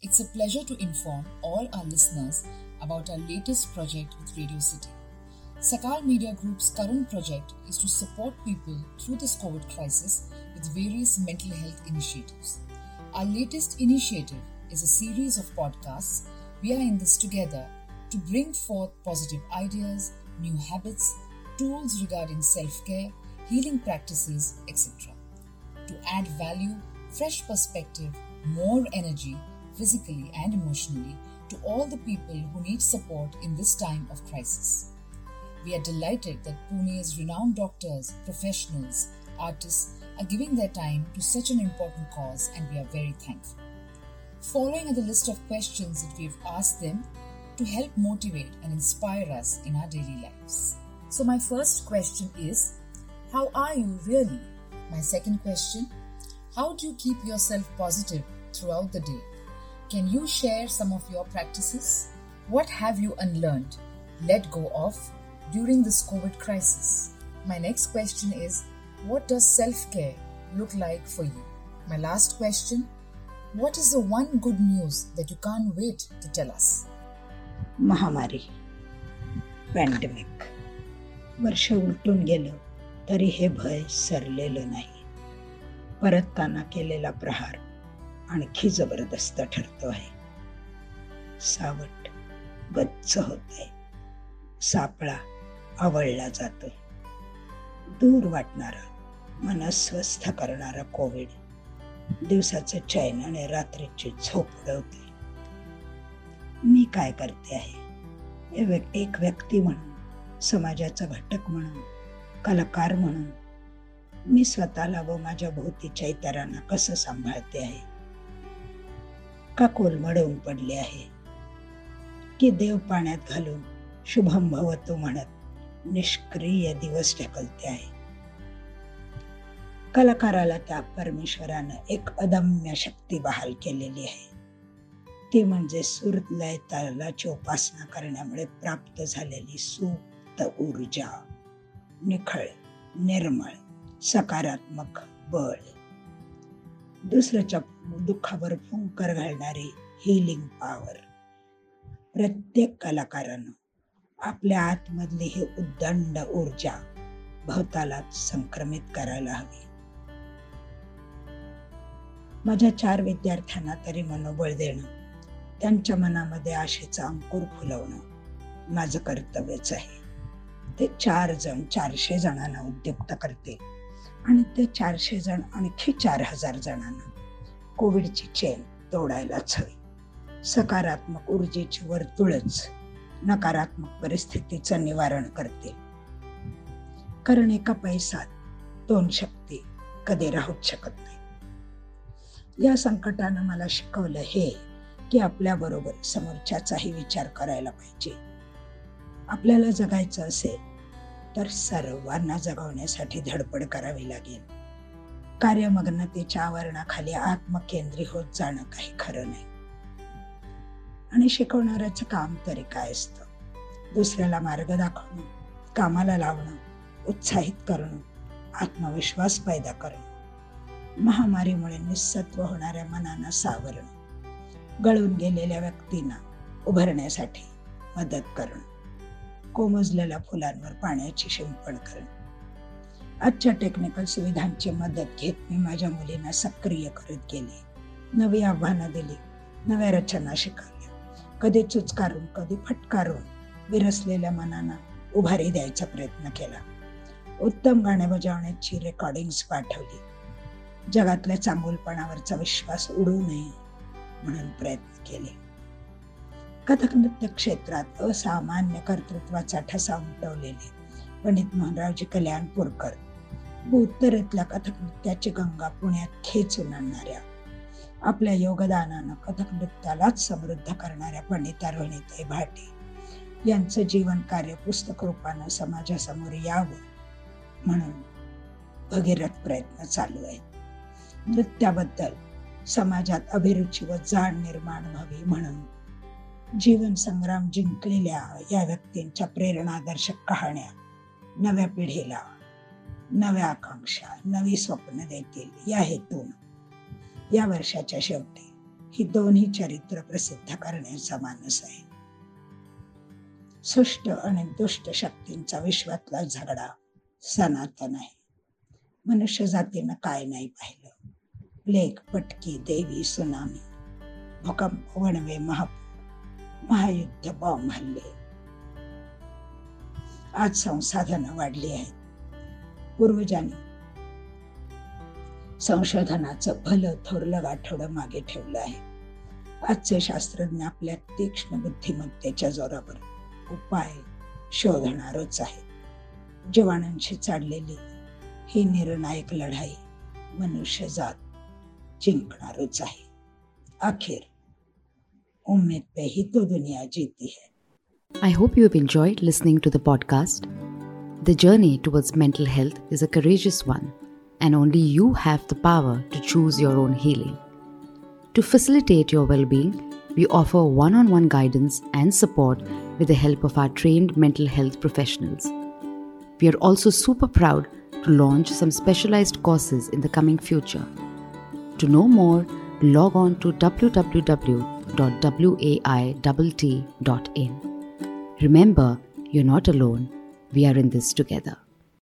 It's a pleasure to inform all our listeners about our latest project with Radio City. Sakal Media Group's current project is to support people through this COVID crisis with various mental health initiatives. Our latest initiative is a series of podcasts. We are in this together to bring forth positive ideas, new habits, tools regarding self care, healing practices, etc. To add value, fresh perspective, more energy, physically and emotionally, to all the people who need support in this time of crisis. We are delighted that Pune's renowned doctors, professionals, artists are giving their time to such an important cause, and we are very thankful. Following are the list of questions that we've asked them to help motivate and inspire us in our daily lives. So, my first question is How are you really? My second question How do you keep yourself positive throughout the day? Can you share some of your practices? What have you unlearned, let go of during this COVID crisis? My next question is What does self care look like for you? My last question What is the one good news that you can't wait to tell us? महामारी pandemic वर्ष उलटून गेलं तरी हे भय सरलेलं नाही परतताना केलेला प्रहार आणखी जबरदस्त ठरतो आहे. सावट गच्च होते. सापळा आवळला जातो दूर वाटणारा मन स्वस्थ करणारा कोविड दिवसाचं चैन आणि रात्रीची झोप उडवते. मी काय करते आहे? एक व्यक्ती म्हणून समाजाचा घटक म्हणून कलाकार म्हणून मी स्वतःला व माझ्या भोवतीच्या इतरांना कसं सांभाळते आहे? का कोलमडून पडले आहे. की देव पाण्यात घालून शुभम भवतो म्हणत निष्क्रिय दिवस ढकलते आहे. कलाकाराला त्या परमेश्वरानं एक अदम्य शक्ती बहाल केलेली आहे. ती म्हणजे सूर लय तालाची उपासना करण्यामुळे प्राप्त झालेली सुप्त ऊर्जा. निखळ निर्मळ सकारात्मक बळ. दुसऱ्याच्या दुःखावर फुंकर घालणारी हिलिंग पॉवर प्रत्येक कलाकारानं आपल्या आतमधली ही उद्दंड ऊर्जा भवताला संक्रमित करायला हवी. माझ्या चार विद्यार्थ्यांना तरी मनोबळ देणं त्यांच्या मनामध्ये आशेचा अंकुर फुलवणं माझं कर्तव्यच आहे. ते चार जण चारशे जणांना उद्युक्त करते आणि ते चारशे जण आणखी चार हजार जणांना कोविडची चेन तोडायलाच हवी सकारात्मक ऊर्जेची वर्तुळच नकारात्मक परिस्थितीचं निवारण करते. कारण एका पैसात दोन शक्ती कधी राहूच शकत नाही. या संकटानं मला शिकवलं हे की आपल्याबरोबर समोरच्याचाही विचार करायला पाहिजे. आपल्याला जगायचं असेल तर सर्वांना जगवण्यासाठी धडपड करावी लागेल. कार्यमग्नतेच्या आवरणाखाली आत्मकेंद्री होत जाणं काही खरं नाही. आणि शिकवणाऱ्याचं काम तरी काय असतं? दुसऱ्याला मार्ग दाखवणं कामाला लावणं उत्साहित करणं आत्मविश्वास पैदा करणं महामारीमुळे निस्सत्व होणाऱ्या मनांना सावरणं गळून गेलेल्या व्यक्तींना उभारण्यासाठी मदत करणं. कोमजलेल्या फुलांवर पाण्याची शिंपण करणे आजच्या टेक्निकल सुविधांची मदत घेत मी माझ्या मुलींना सक्रिय करत गेले. नवी आव्हानं दिली. नव्या रचना शिकवल्या. कधी चुचकारून कधी फटकारून विरसलेल्या मनांना उभारी द्यायचा प्रयत्न केला. उत्तम गाणे बजावण्याची रेकॉर्डिंग्स पाठवली. जगातल्या चांगुलपणावरचा विश्वास उडू नये म्हणून प्रयत्न केले. कथक नृत्य क्षेत्रात असामान्य कर्तृत्वाचा ठसा उमटवलेले पंडित मोहनरावजी कल्याणपूरकर व उत्तरेतल्या कथक नृत्याची गंगा पुण्यात खेचून आणणाऱ्या आपल्या योगदानानं कथक नृत्यालाच समृद्ध करणाऱ्या पंडित रोहिणीताई भाटे यांचं जीवन कार्य पुस्तक रूपानं समाजासमोर यावं म्हणून भगीरथ प्रयत्न चालू आहेत. नृत्याबद्दल समाजात अभिरुची व जाण निर्माण व्हावी म्हणून जीवन संग्राम जिंकलेल्या या व्यक्तींच्या प्रेरणादर्शक कहाण्या नव्या पिढीला नव्या आकांक्षा नवी स्वप्न देतील. या हेतून या वर्षाच्या शेवटी ही दोन्ही चरित्र प्रसिद्ध करण्याचा मानस आहे. सुष्ट आणि दुष्ट शक्तींचा विश्वातला झगडा सनातन आहे. मनुष्य जातीनं काय नाही पाहिलं. प्लेग पटकी देवी सुनामी भूकंप वणवे महापूर महायुद्ध बॉम्ब हल्ले आज संसाधनं वाढली आहेत. पूर्वजांनी संशोधनाचं भलं थोरलं गाठोडं मागे ठेवलं आहे. आजचे शास्त्रज्ञ आपल्या तीक्ष्ण बुद्धिमत्तेच्या जोरावर उपाय शोधणारच आहे जवानांशी चाललेली ही निर्णायक लढाई मनुष्य जात जिंकणारच आहे. अखेर उम्मीद पे ही तो दुनिया जीती है I hope you have enjoyed listening to the podcast. The journey towards mental health is a courageous one, and only you have the power to choose your own healing. To facilitate your well being, we offer one on one guidance and support with the help of our trained mental health professionals. We are also super proud to launch some specialized courses in the coming future. To know more, log on to www.waitt.in. Remember, you're not alone. We are in this together.